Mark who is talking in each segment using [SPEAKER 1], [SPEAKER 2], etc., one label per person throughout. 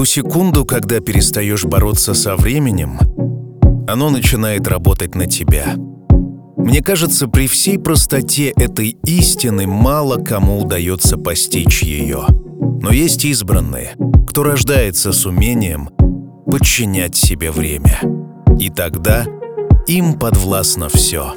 [SPEAKER 1] ту секунду, когда перестаешь бороться со временем, оно начинает работать на тебя. Мне кажется, при всей простоте этой истины мало кому удается постичь ее. Но есть избранные, кто рождается с умением подчинять себе время. И тогда им подвластно все.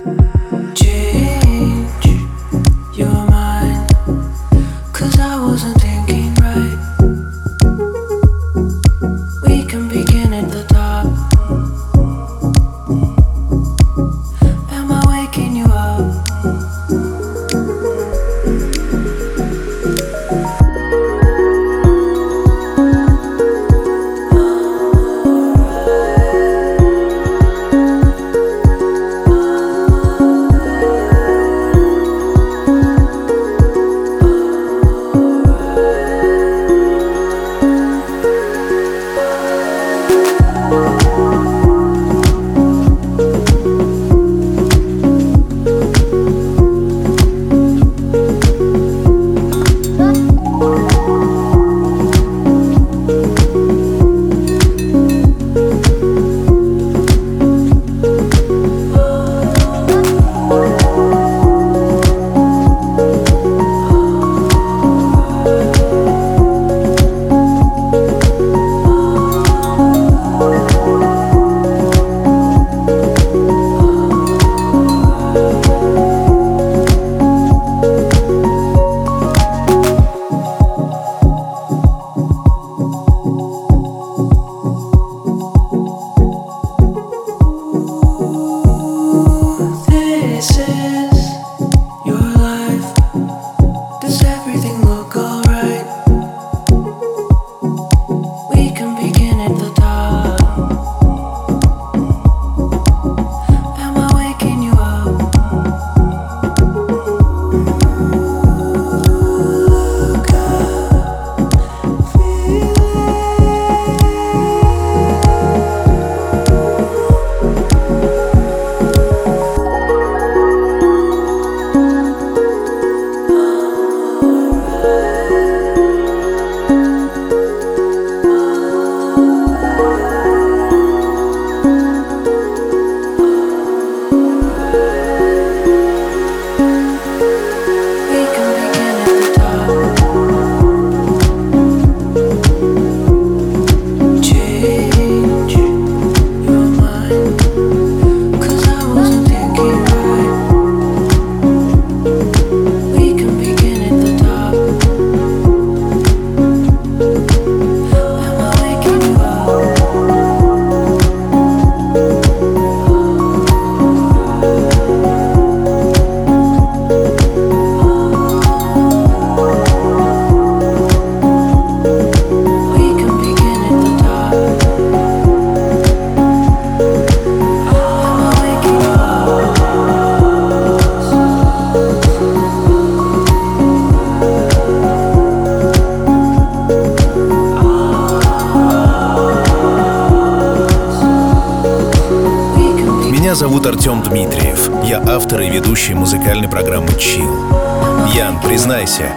[SPEAKER 1] Дмитриев. Я автор и ведущий музыкальной программы Chill. Ян, признайся,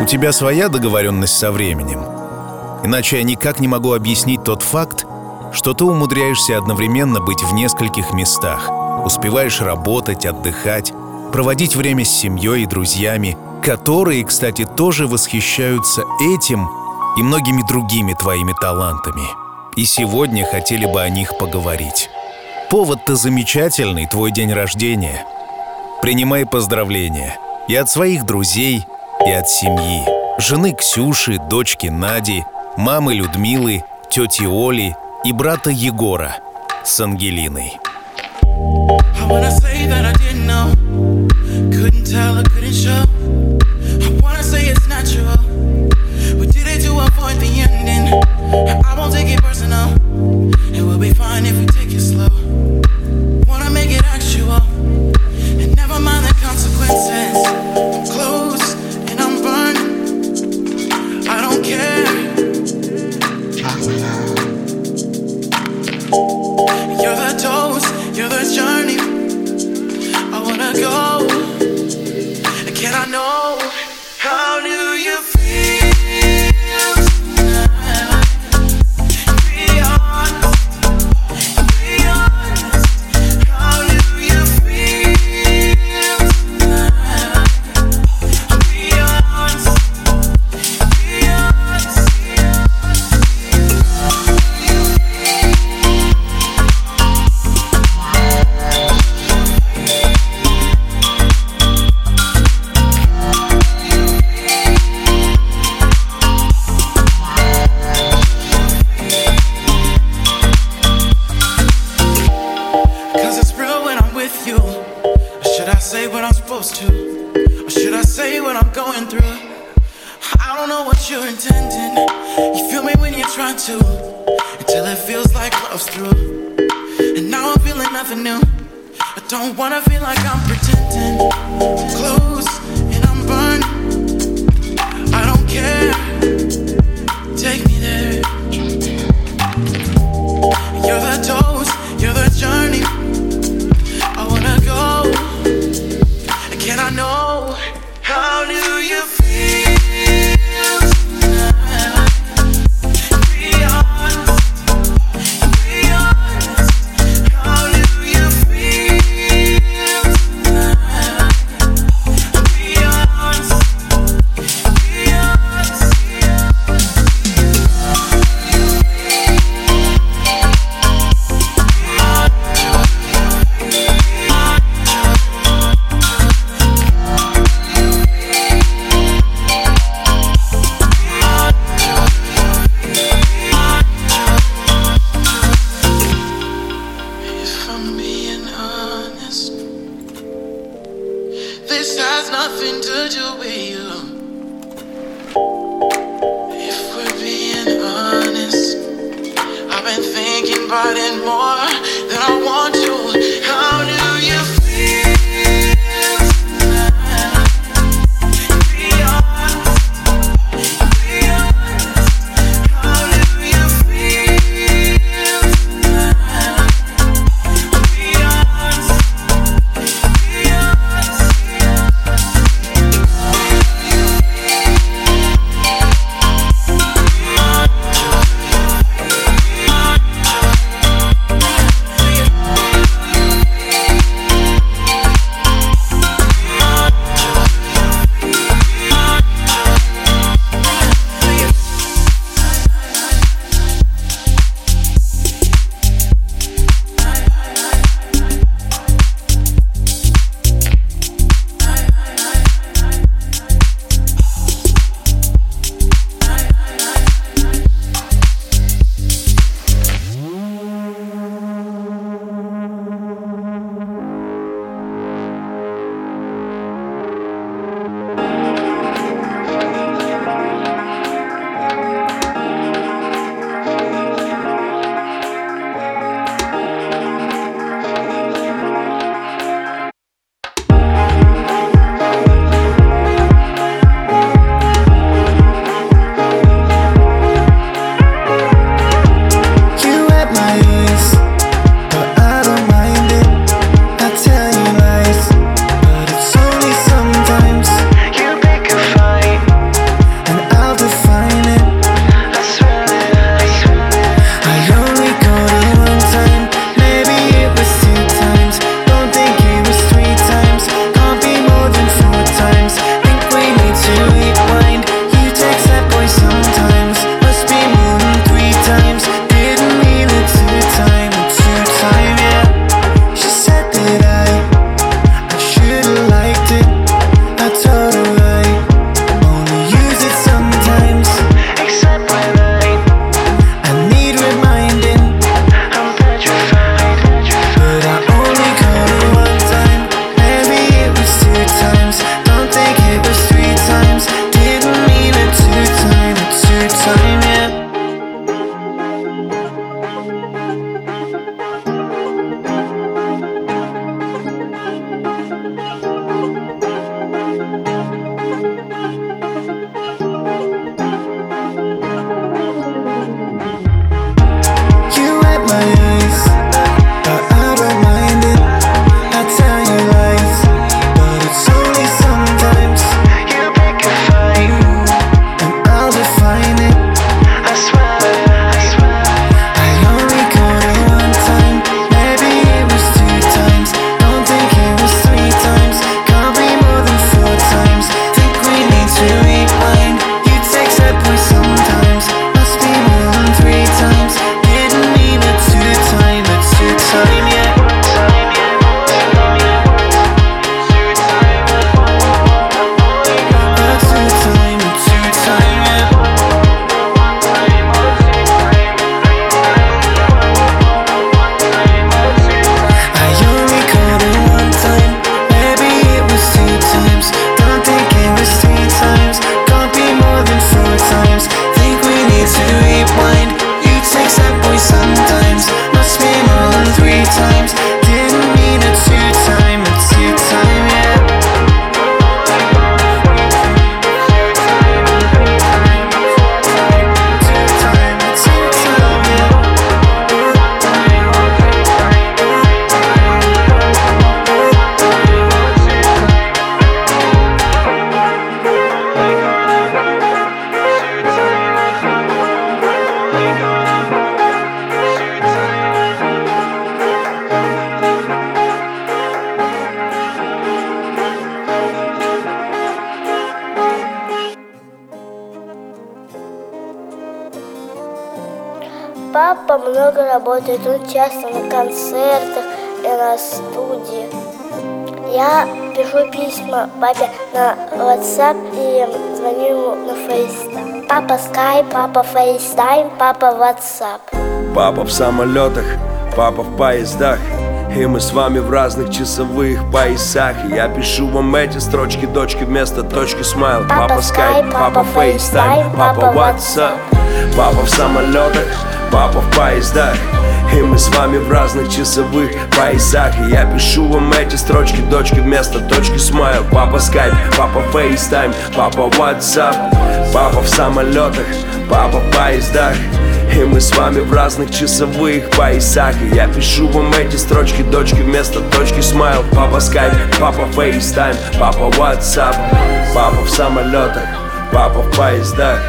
[SPEAKER 1] у тебя своя договоренность со временем? Иначе я никак не могу объяснить тот факт, что ты умудряешься одновременно быть в нескольких местах, успеваешь работать, отдыхать, проводить время с семьей и друзьями, которые, кстати, тоже восхищаются этим и многими другими твоими талантами. И сегодня хотели бы о них поговорить. Повод-то замечательный, твой день рождения. Принимай поздравления и от своих друзей, и от семьи. Жены Ксюши, дочки Нади, мамы Людмилы, тети Оли и брата Егора с Ангелиной. I won't take it personal. It will be fine if we take it slow. You're the journey. I
[SPEAKER 2] going through? I don't know what you're intending. You feel me when you're trying to, until it feels like love's through. And now I'm feeling nothing new. I don't wanna feel like I'm pretending. Close and I'm burned. I don't care.
[SPEAKER 3] Много работает, он часто на концертах и на студии. Я пишу письма папе на WhatsApp и звоню ему на FaceTime. Папа Skype, папа FaceTime, папа WhatsApp.
[SPEAKER 4] Папа в самолетах, папа в поездах и мы с вами в разных часовых поясах Я пишу вам эти строчки, дочки вместо точки смайл Папа скайп, папа FaceTime, папа WhatsApp Папа в самолетах, папа в поездах и мы с вами в разных часовых поясах. И я пишу вам эти строчки, дочки вместо точки смайл Папа скайп, папа FaceTime, папа WhatsApp Папа в самолетах, папа в поездах. И мы с вами в разных часовых поясах. И я пишу вам эти строчки, дочки вместо точки смайл Папа скайп, папа FaceTime, папа WhatsApp Папа в самолетах, папа в поездах.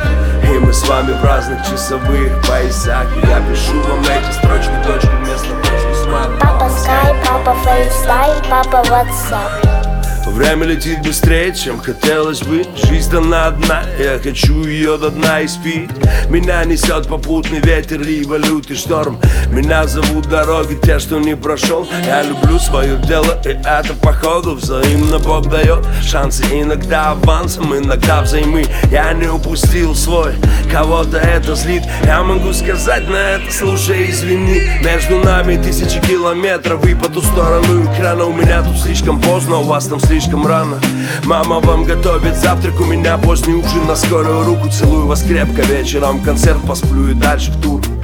[SPEAKER 4] И мы с вами в разных часовых поясах. И я пишу вам эти строчки, дочки вместо точки смайл
[SPEAKER 3] Папа скайп, папа FaceTime, папа WhatsApp
[SPEAKER 4] Время летит быстрее, чем хотелось бы. Жизнь дана одна, я хочу ее до дна испить Меня несет попутный ветер валют и шторм. Меня зовут дороги, те, что не прошел Я люблю свое дело, и это походу Взаимно Бог дает шансы Иногда авансом, иногда взаймы. Я не упустил свой, кого-то это злит. Я могу сказать на это, слушай, извини. Между нами тысячи километров И по ту сторону экрана у меня тут слишком поздно У вас там слишком слишком рано. Мама вам готовит завтрак, у меня поздний ужин. На скорую руку Целую вас крепко, вечером. Концерт посплю и дальше в тур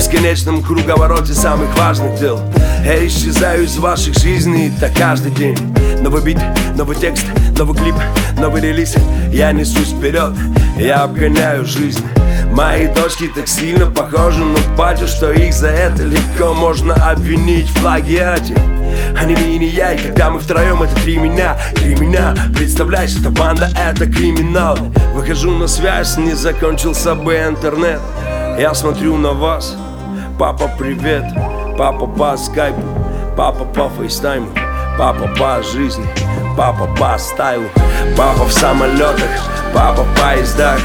[SPEAKER 4] бесконечном круговороте самых важных дел. Я исчезаю из ваших жизней, так каждый день. Новый бит, новый текст, новый клип, новый релиз. Я несусь вперед, я обгоняю жизнь. Мои дочки так сильно похожи на батю, что их за это легко можно обвинить в плагиате. Они не я, и когда мы втроем, это три меня Три меня, представляешь, эта банда, это криминал. Выхожу на связь, не закончился бы интернет. Я смотрю на вас, папа, привет. Папа по скайпу, папа по FaceTime у. Папа по жизни, папа по style у. Папа в самолетах, папа в поездах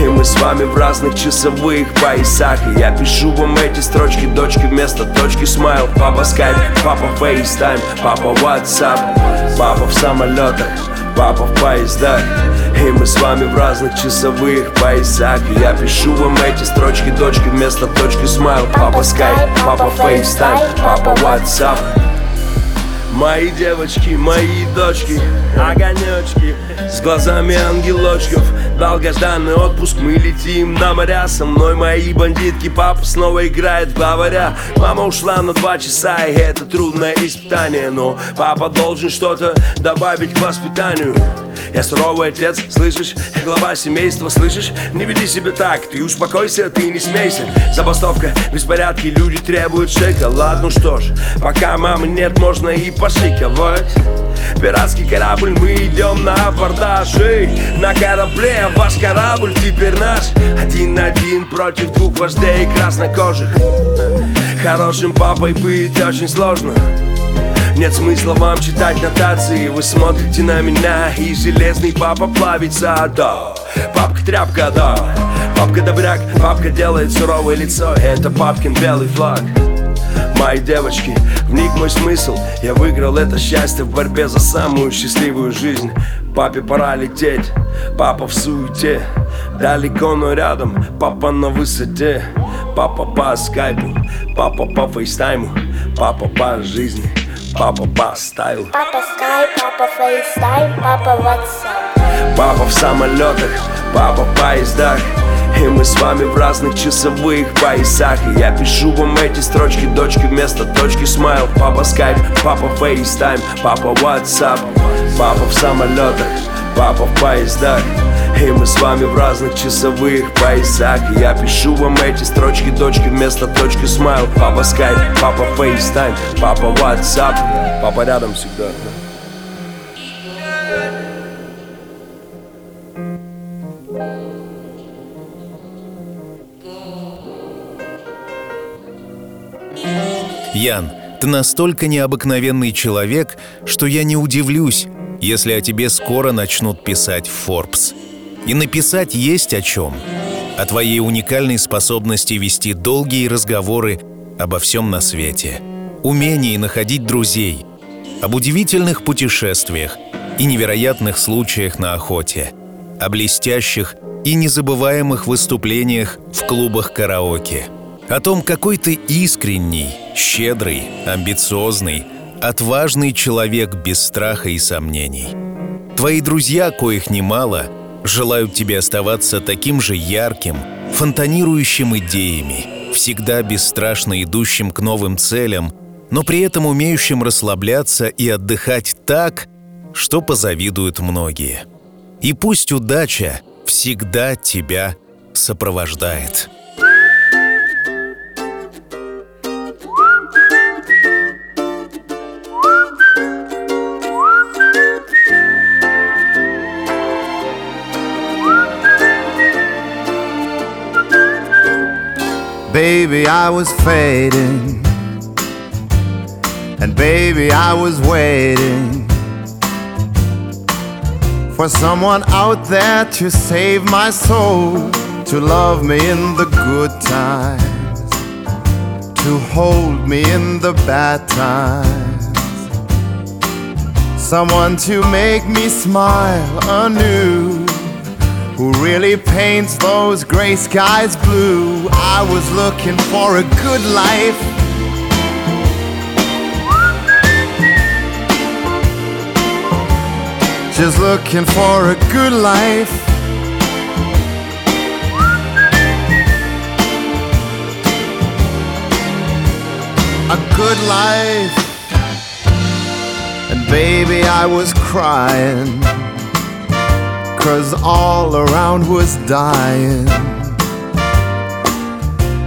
[SPEAKER 4] и мы с вами в разных часовых поясах. И я пишу вам эти строчки, дочки вместо точки смайл. Папа скайп, папа FaceTime, папа WhatsApp. Папа в самолетах, папа в поездах. И мы с вами в разных часовых поясах И я пишу вам эти строчки, дочки вместо точки смайл. Папа скайп, папа FaceTime, папа WhatsApp. Мои девочки, мои дочки, огонечки С глазами ангелочков Долгожданный отпуск, мы летим на моря Со мной мои бандитки, папа снова играет главаря Мама ушла на два часа, и это трудное испытание. Но папа должен что-то добавить к воспитанию. Я суровый отец, слышишь? Я глава семейства, слышишь? Не веди себя так, ты успокойся, ты не смейся. Забастовка, беспорядки, люди требуют шоколад Ну что ж, пока мамы нет, можно и пошиковать. Пиратский корабль, мы идем на абордаж на корабле, ваш корабль теперь наш. Один-один против двух вождей краснокожих. Хорошим папой быть очень сложно. Нет смысла вам читать нотации. Вы смотрите на меня и железный папа плавится, да Папка тряпка, да. Папка добряк, папка делает суровое лицо. Это папкин белый флаг Мои девочки, в них мой смысл. Я выиграл это счастье в борьбе за самую счастливую жизнь. Папе пора лететь, папа в суете. Далеко, но рядом, папа на высоте. Папа по скайпу, папа по FaceTime у. Папа по жизни Папа по style у
[SPEAKER 3] Папа скайп, папа FaceTime, папа WhatsApp
[SPEAKER 4] Папа в самолетах, папа в поездах и мы с вами в разных часовых поясах. И я пишу вам эти строчки, дочки вместо точки смайл. Папа скайп, папа FaceTime, папа WhatsApp Папа в самолетах, папа в поездах. И мы с вами в разных часовых поясах. И я пишу вам эти строчки, дочки вместо точки смайл. Папа скайп, папа FaceTime, папа WhatsApp Папа рядом всегда
[SPEAKER 1] Ян, ты настолько необыкновенный человек, что я не удивлюсь, если о тебе скоро начнут писать Forbes. И написать есть о чем. о твоей уникальной способности вести долгие разговоры обо всем на свете, умении находить друзей, об удивительных путешествиях и невероятных случаях на охоте, о блестящих и незабываемых выступлениях в клубах караоке, о том, какой ты искренний, щедрый, амбициозный, отважный человек без страха и сомнений. Твои друзья, коих немало — желают тебе оставаться таким же ярким, фонтанирующим идеями, всегда бесстрашно идущим к новым целям, но при этом умеющим расслабляться и отдыхать так, что позавидуют многие. И пусть удача всегда тебя сопровождает.
[SPEAKER 5] Baby, I was fading. And baby, I was waiting for someone out there to save my soul, to love me in the good times, to hold me in the bad times. Someone to make me smile anew who really paints those gray skies blue. I was looking for a good life. Just looking for a good life. A good life. And baby, I was crying Cause all around was dying.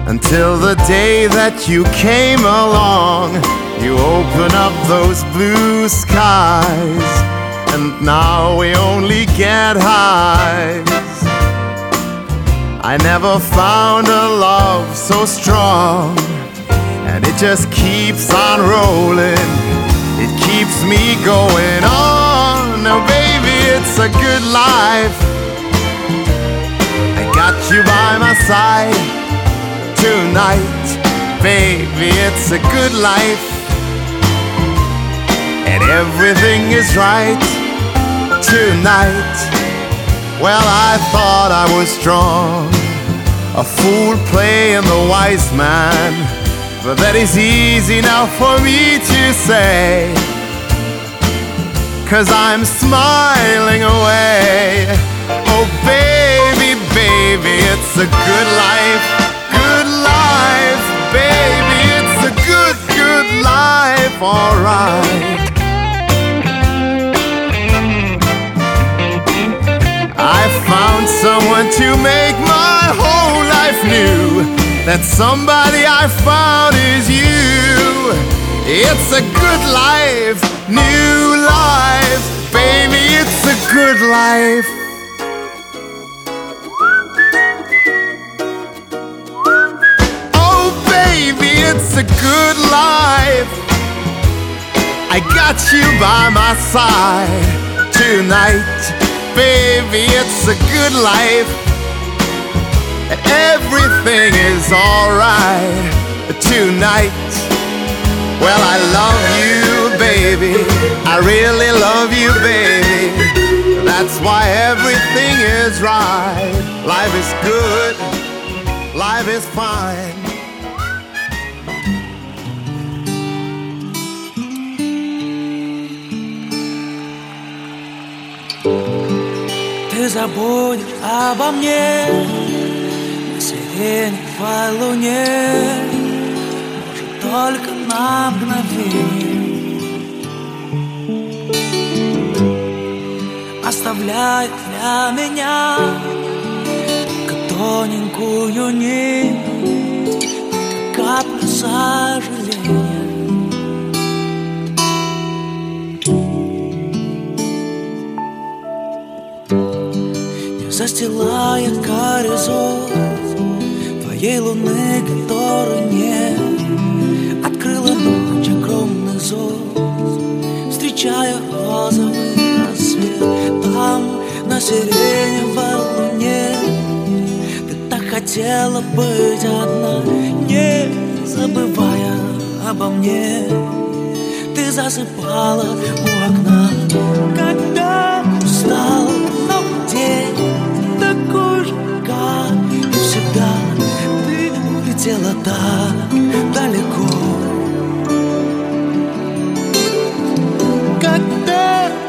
[SPEAKER 5] Until the day that you came along, you open up those blue skies, and now we only get highs. I never found a love so strong, and it just keeps on rolling. It keeps me going on. It's a good life. I got you by my side tonight, baby. It's a good life, and everything is right tonight. Well, I thought I was strong, a fool playing the wise man, but that is easy now for me to say. Cause I'm smiling away. Oh, baby, baby, it's a good life, good life, baby, it's a good, good life, alright. I found someone to make my whole life new. That somebody I found is you. It's a good life new life. Baby, it's a good life. Oh, baby, it's a good life. I got you by my side tonight. Baby, it's a good life. Everything is alright tonight. Well, I love you, baby. I really love you, baby. That's why everything is right. Life is good, life is fine.
[SPEAKER 6] Ты забудешь обо мне На сиреневой луне Может, только на мгновение Оставляет для меня Только тоненькую нить Как капля сожаления. Застилая горизонт Твоей луны, которой нет Открыла ночь огромных звезд Встречая розовый рассвет. Там, на сиреневой луне Ты так хотела быть одна Не забывая обо мне. Ты засыпала у окна Когда устал новый день Такой же, как и всегда. Ты улетела так далеко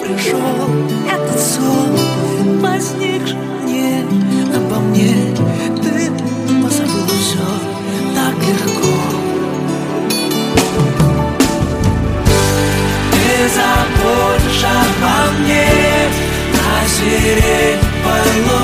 [SPEAKER 6] пришел этот сон. Возникший мне обо мне. Ты позабыла все так легко. Ты заботишь обо мне На сиреневой луне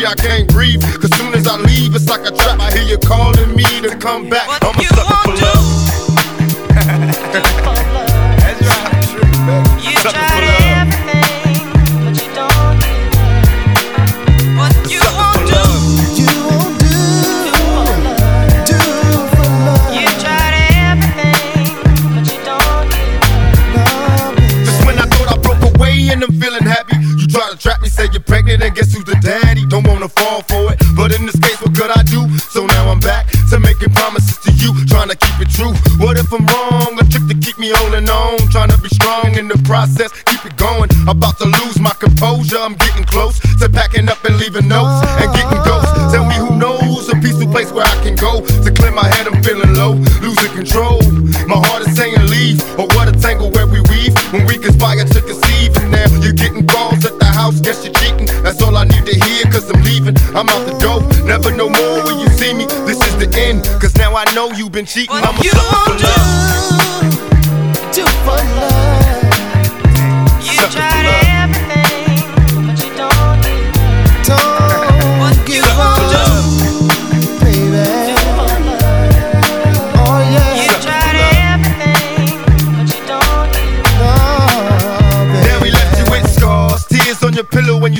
[SPEAKER 5] Free
[SPEAKER 7] I can't breathe. Cause soon as I leave, it's like a trap. I hear you calling me to come back. I'm a sucker keep it going. About to lose my composure, I'm getting close to packing up and leaving notes and getting ghosts. Tell me who knows a peaceful place where I can go to clear my head. I'm feeling low, losing control. My heart is saying leave, or what a tangle where we weave when we conspire to conceive. And now you're getting calls at the house, guess you're cheating. That's all I need to hear, cause I'm leaving. I'm out the door, never no more when you see me. This is the end, cause now I know you've been cheating. I'm a
[SPEAKER 8] you
[SPEAKER 7] sucker for love.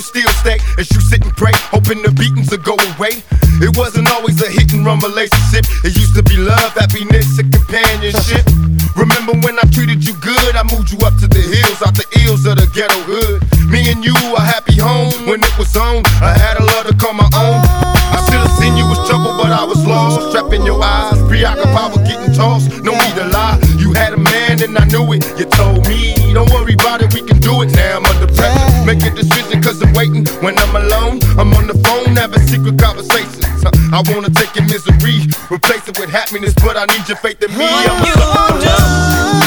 [SPEAKER 7] You still stay. As you sit and pray, hoping the beatings will go away. It wasn't always a hit and run relationship. It used to be love, happiness, and companionship. Remember when I treated you good? I moved you up to the hills, out the ills of the ghetto hood. Me and you a happy home when it was on. I had a love make a decision cause I'm waiting. When I'm alone, I'm on the phone having secret conversations. I wanna take your misery, replace it with happiness, but I need your faith in me. I'm a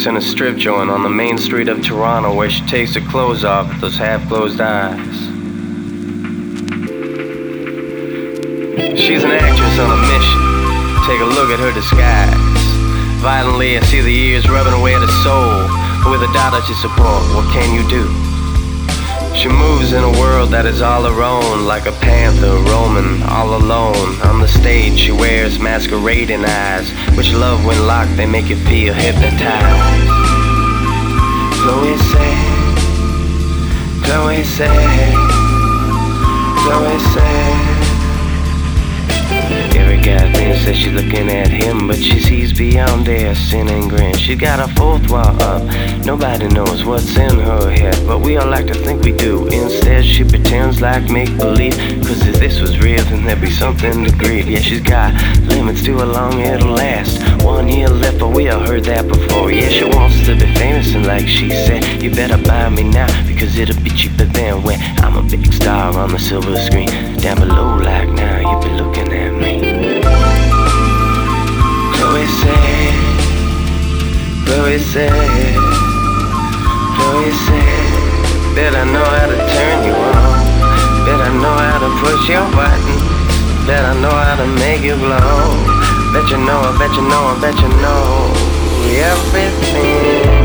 [SPEAKER 9] works in a strip joint on the main street of Toronto where she takes her clothes off with those half closed eyes. She's an actress on a mission. Take a look at her disguise. Violently, I see the years rubbing away at her soul. But with a daughter to support, what can you do? She moves in a world that is all her own, like a panther roaming all alone. On the stage, she wears masquerading eyes, which love when locked, they make you feel hypnotized. Chloe said, Chloe said, Chloe said. Every guy thinks that she's looking at him, but she sees beyond their sin and grin. She got a fourth wall up. Nobody knows what's in her head, but we all like to think we do. Instead, she pretends like make believe. Cause if this was real, then there'd be something to grieve. Yeah, she's got limits to how long it'll last. One year left, but we all heard that before. Yeah, she wants to be famous, and like she said, you better buy me now, because it'll be cheaper than when I'm a big star on the silver screen. Down below, like now, you be looking at me. Chloe said, Chloe said, Chloe said, Bet I know how to turn you on. Bet I know how to push your buttons. Bet I know how to make you glow. Bet you know, I bet you know, I bet you know everything,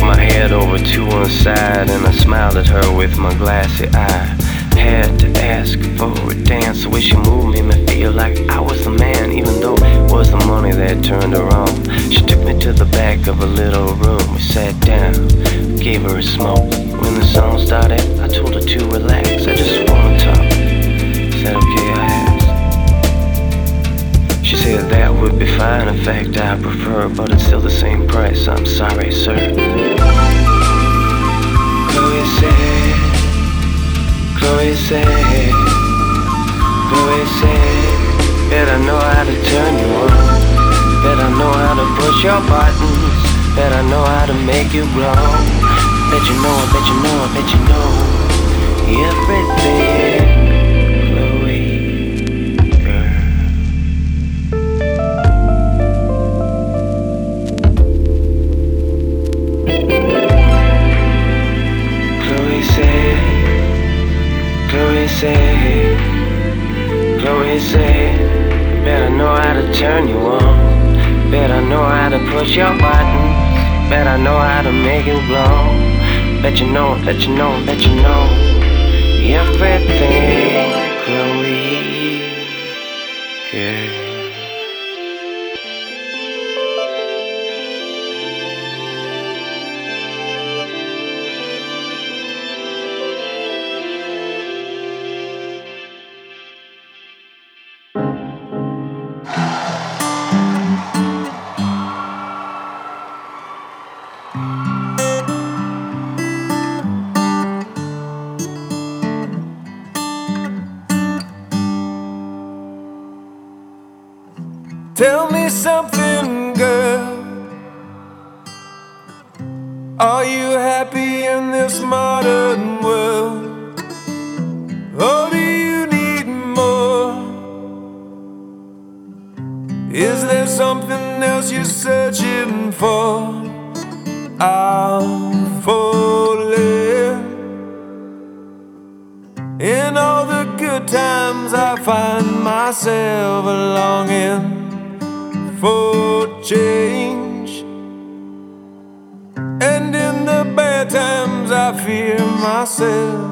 [SPEAKER 9] my head over to one side and I smiled at her with my glassy eye. Had to ask for a dance, the way she moved made me feel like I was the man, even though it was the money that turned her on. She took me to the back of a little room. We sat down, gave her a smoke. When the song started, I told her to relax. I just wanna talk. Said okay, I asked. She said that would be fine. In fact, I prefer, but it's still the same price. I'm sorry, sir. Said, Chloe said, Chloe said, Bet I know how to turn you on. Bet I know how to push your buttons. Bet I know how to make you grow. Bet you know, bet you know, bet you know everything. Chloe said, Bet I know how to turn you on. Bet I know how to push your buttons. Bet I know how to make you glow. Bet you know, bet you know, bet you know everything, Chloe.
[SPEAKER 10] Tell me something, girl. Are you happy in this modern world? Or do you need more? Is there something else you're searching for? The good times, I find myself longing for change. And in the bad times, I fear myself.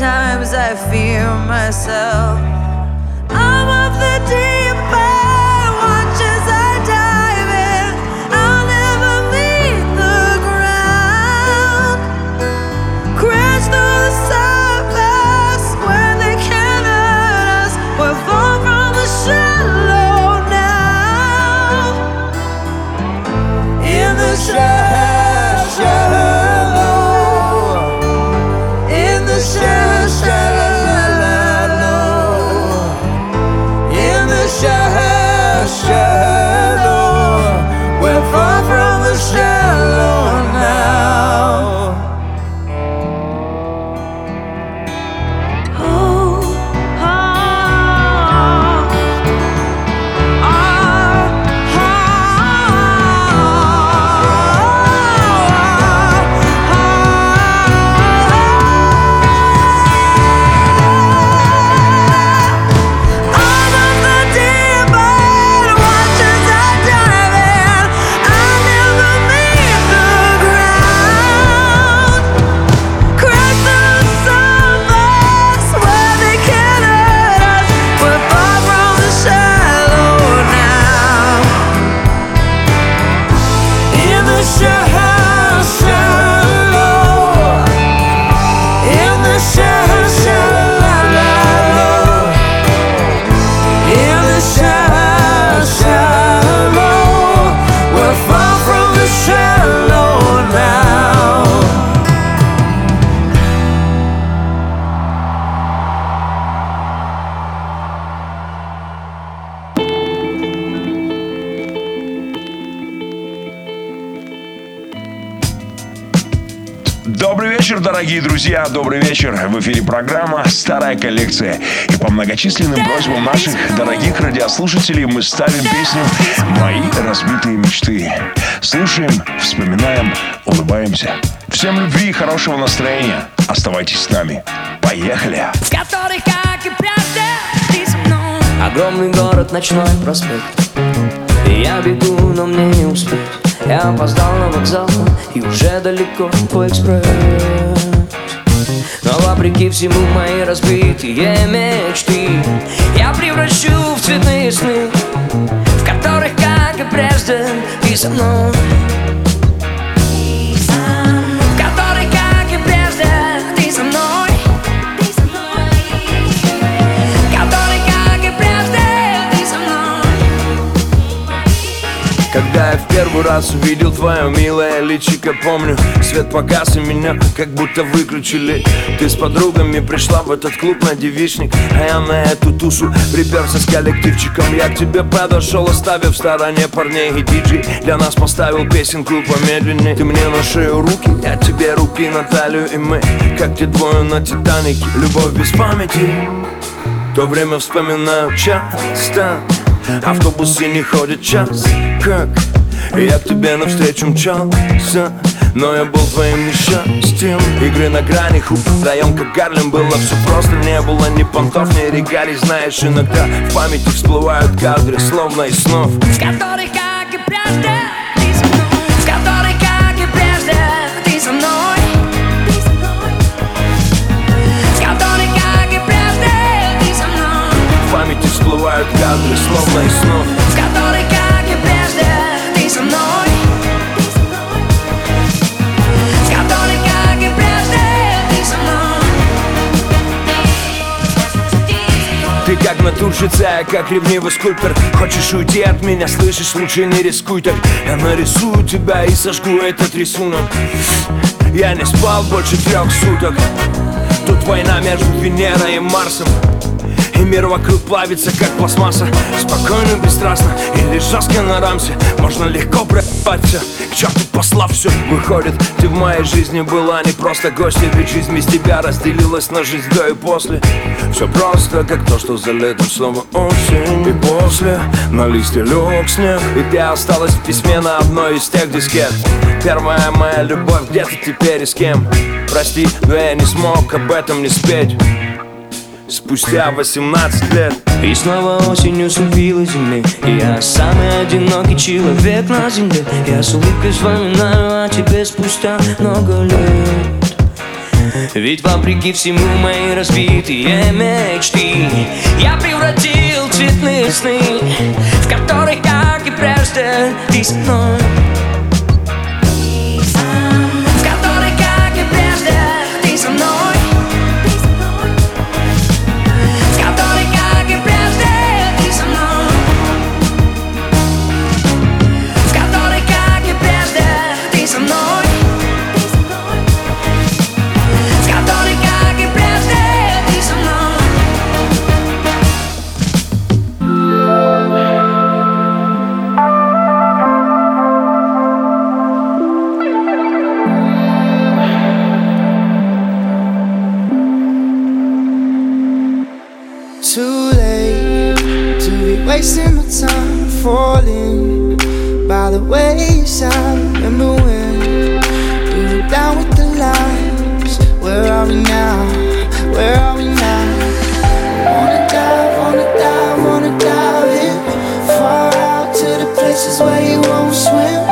[SPEAKER 11] bad times, I fear myself.
[SPEAKER 12] Эфире программа «Старая коллекция». И по многочисленным просьбам наших дорогих радиослушателей мы ставим песню «Мои разбитые мечты». Слушаем, вспоминаем, улыбаемся. Всем любви и хорошего настроения. Оставайтесь с нами. Поехали!
[SPEAKER 13] В которых, как и прежде, ты со мной
[SPEAKER 14] Огромный город, ночной проспект я бегу, но мне не успеть Я опоздал на вокзал И уже далеко по экспресс Но вопреки всему мои разбитые мечты Я превращу в цветные сны В которых, как и прежде, ты со мной
[SPEAKER 4] Когда я в первый раз увидел твое милое личико Помню, свет погас и меня как будто выключили. Ты с подругами пришла в этот клуб на девичник А я на эту тушу приперся с коллективчиком. Я к тебе подошел, оставив в стороне парней и диджей. Для нас поставил песенку помедленнее Ты мне на шею руки, я тебе руки на талию. И мы, как те двое на Титанике Любовь без памяти. То время вспоминаю часто Автобусы не ходят час. Как? Я к тебе навстречу мчался Но я был твоим несчастьем. Игры на грани, хуп, вдвоем как Гарлем Было все просто, не было ни понтов, ни регалий Знаешь, иногда в памяти всплывают кадры Словно из снов.
[SPEAKER 13] В которых, как и прежде,
[SPEAKER 4] всплывают кадры Словно снов.
[SPEAKER 13] В и прежде, ты со мной. В которых, как и прежде, ты со мной.
[SPEAKER 4] Ты как натурщица, я как ревнивый скульптор. Хочешь уйти от меня, слышишь, лучше не рискуй так. Я нарисую тебя и сожгу этот рисунок. Я не спал больше трех суток. Тут война между Венерой и Марсом и мир вокруг плавится, как пластмасса. Спокойно, бесстрастно или жестко на рамсе. Можно легко проебать все, к черту послав все Выходит, ты в моей жизни была не просто гостья Ведь жизнь без тебя разделилась на жизнь до и после. Все просто, как то, что за летом снова осень. И после на листе лег снег. И ты осталась в письме на одной из тех дискет. Первая моя любовь, где ты теперь и с кем? Прости, но я не смог об этом не спеть Спустя 18 лет.
[SPEAKER 14] И снова осенью слепила земли я самый одинокий человек на земле. Я с улыбкой вспоминаю о тебе спустя много лет. Ведь вопреки всему мои разбитые мечты Я превратил цветные сны В которых, как и прежде, ты со мной
[SPEAKER 8] wasting my time falling by the wayside. Remember when we were down with the lights? Where are we now? Where are we now? Wanna dive, wanna dive, wanna dive in far out to the places where you won't swim.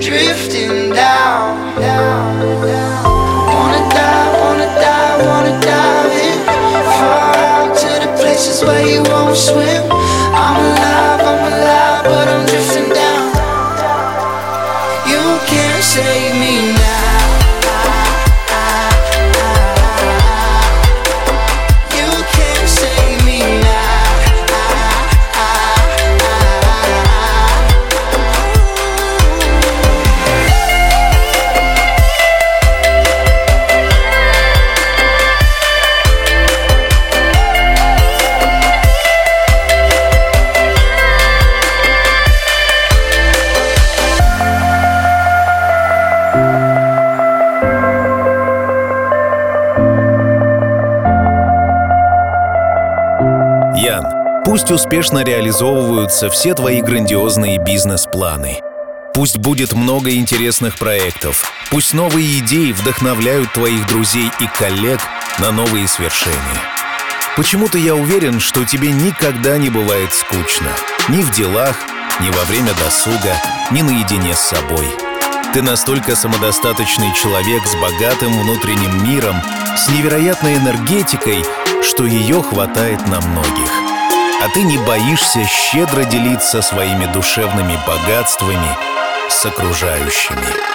[SPEAKER 8] Drifting down, down, down. Wanna dive, wanna dive, wanna dive in far out to the places where you won't swim. I'm alive,
[SPEAKER 1] пусть успешно реализовываются все твои грандиозные бизнес-планы. Пусть будет много интересных проектов. Пусть новые идеи вдохновляют твоих друзей и коллег на новые свершения. Почему-то я уверен, что тебе никогда не бывает скучно. Ни в делах, ни во время досуга, ни наедине с собой. Ты настолько самодостаточный человек с богатым внутренним миром, с невероятной энергетикой, что ее хватает на многих. А ты не боишься щедро делиться своими душевными богатствами с окружающими.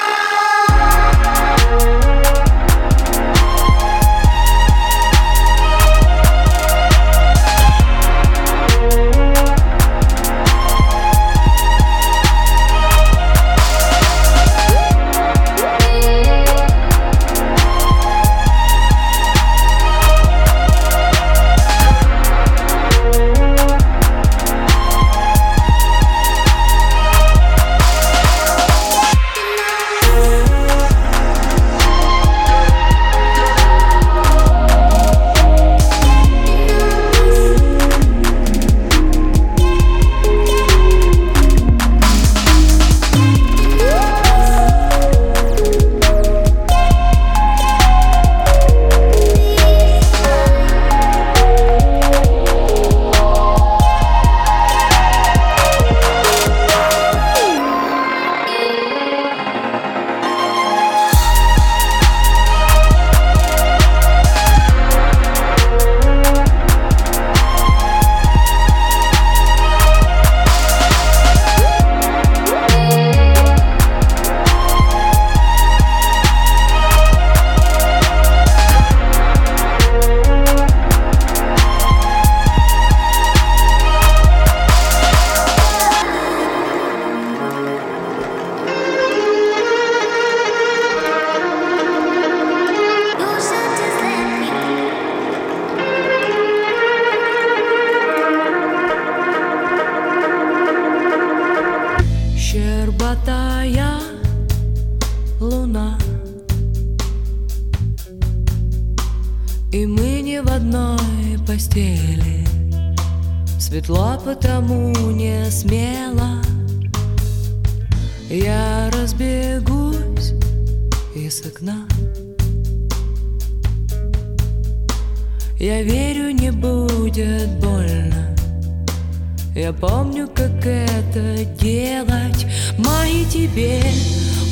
[SPEAKER 6] Делать Мои тебе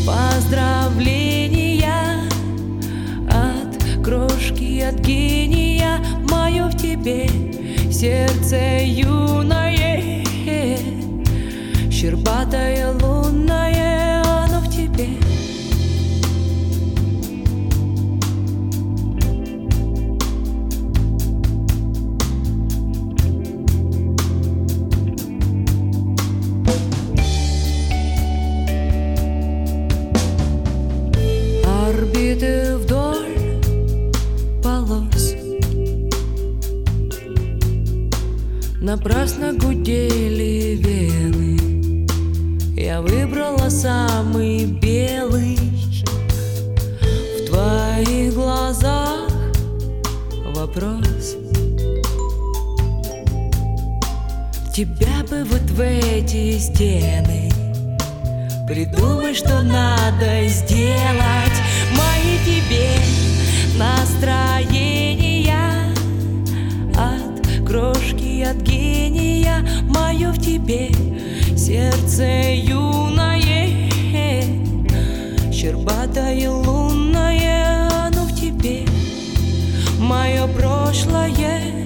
[SPEAKER 6] поздравления. От крошки, от гения Мое в тебе сердце юное Щербатое лунное Напрасно гудели вены. Я выбрала самый белый. В твоих глазах вопрос. Тебя бы вот в эти стены Придумай, что надо сделать. Мои тебе настроения От крошки, мое в тебе, сердце юное, Щербатое лунное, оно в тебе, мое прошлое.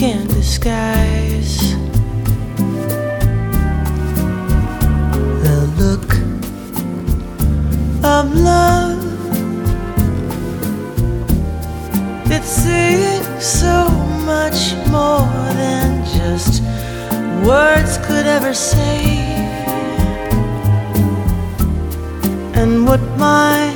[SPEAKER 15] Can't disguise. The look of love it's saying so much more than just words could ever say. And what my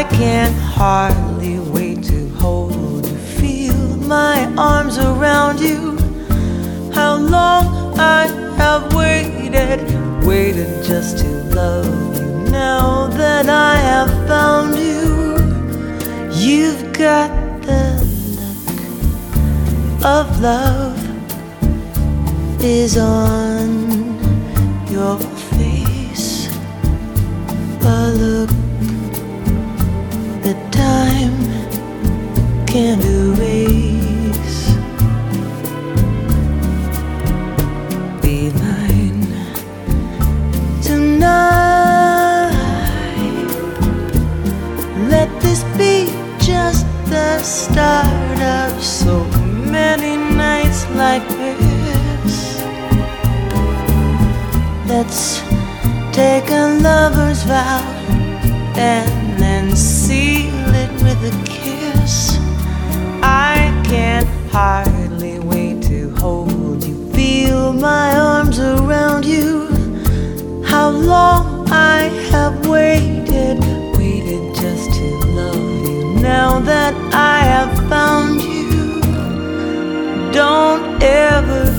[SPEAKER 15] I can hardly wait to hold you, feel my arms around you. How long I have waited, waited just to love you. Now that I have found you, you've got the look of love is on your face. A look can't erase. Be mine tonight. Let this be just the start of so many nights like this. Let's take a lover's vow and hardly wait to hold you, feel my arms around you. How long I have waited, waited just to love you. Now that I have found you, don't ever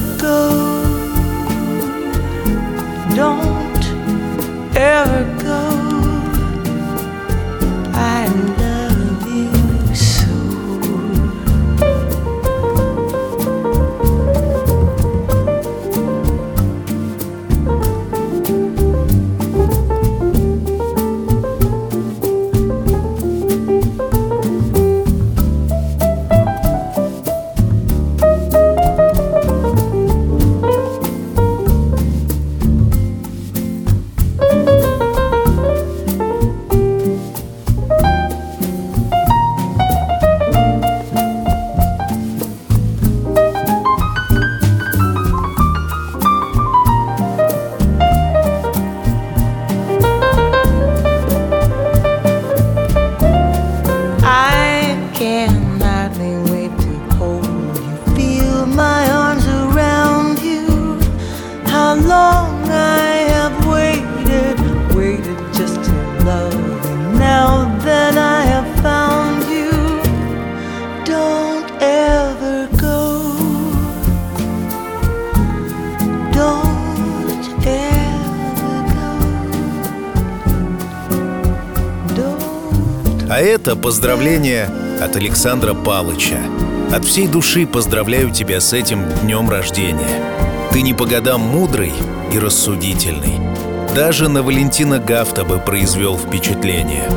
[SPEAKER 1] это поздравление от Александра Палыча. От всей души поздравляю тебя с этим днем рождения. Ты не по годам мудрый и рассудительный. Даже на Валентина Гафта бы произвел впечатление.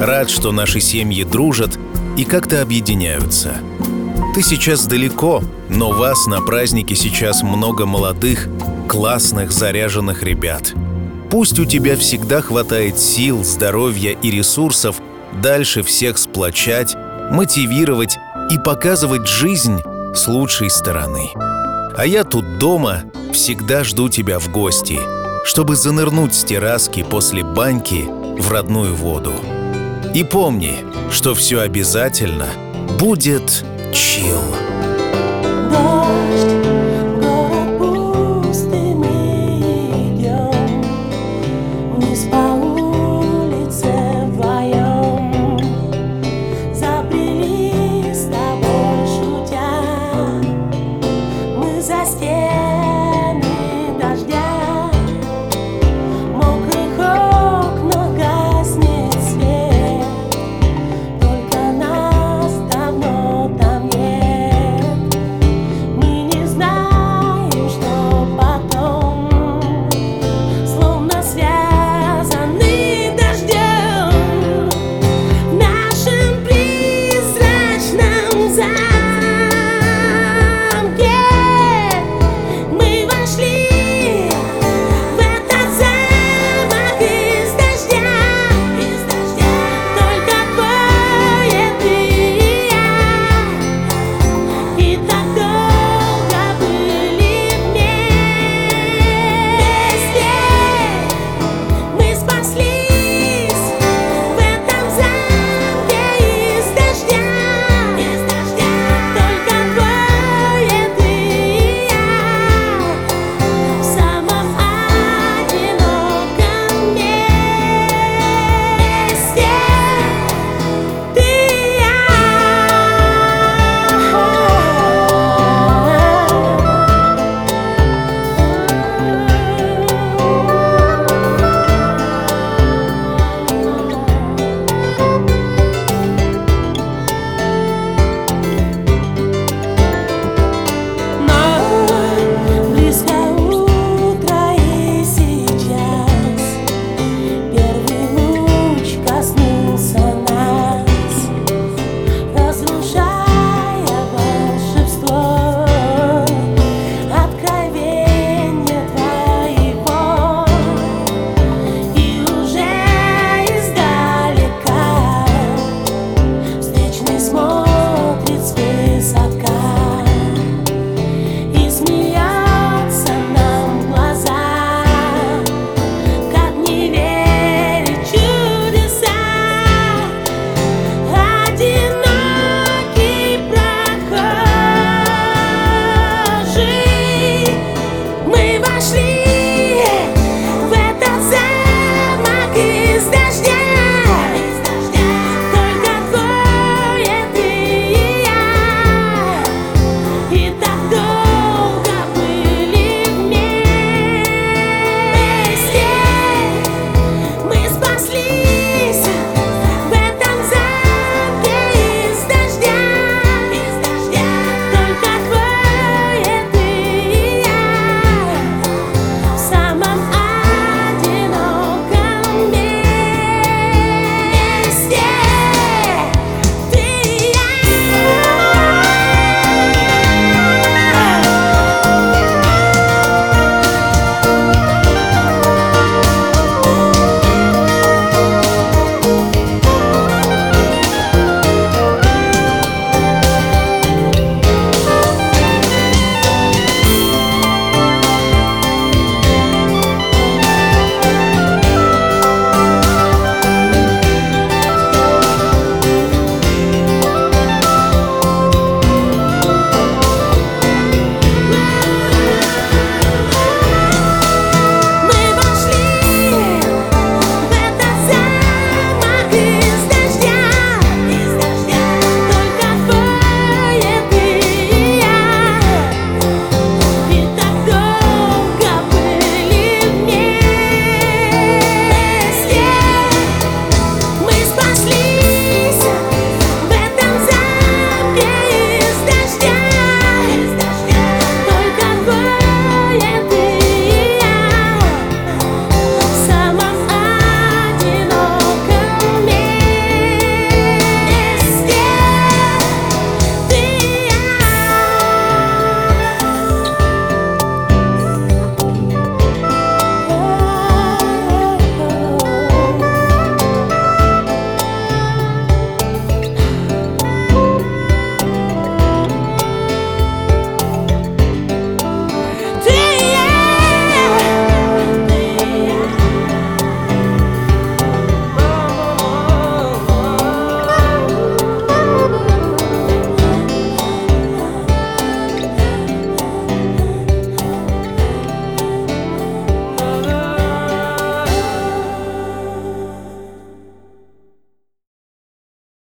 [SPEAKER 1] Рад, что наши семьи дружат и как-то объединяются. Ты сейчас далеко, но вас на празднике сейчас много молодых, классных, заряженных ребят. Пусть у тебя всегда хватает сил, здоровья и ресурсов дальше всех сплочать, мотивировать и показывать жизнь с лучшей стороны. А я тут дома всегда жду тебя в гости, чтобы занырнуть с терраски после баньки в родную воду. И помни, что все обязательно будет чил.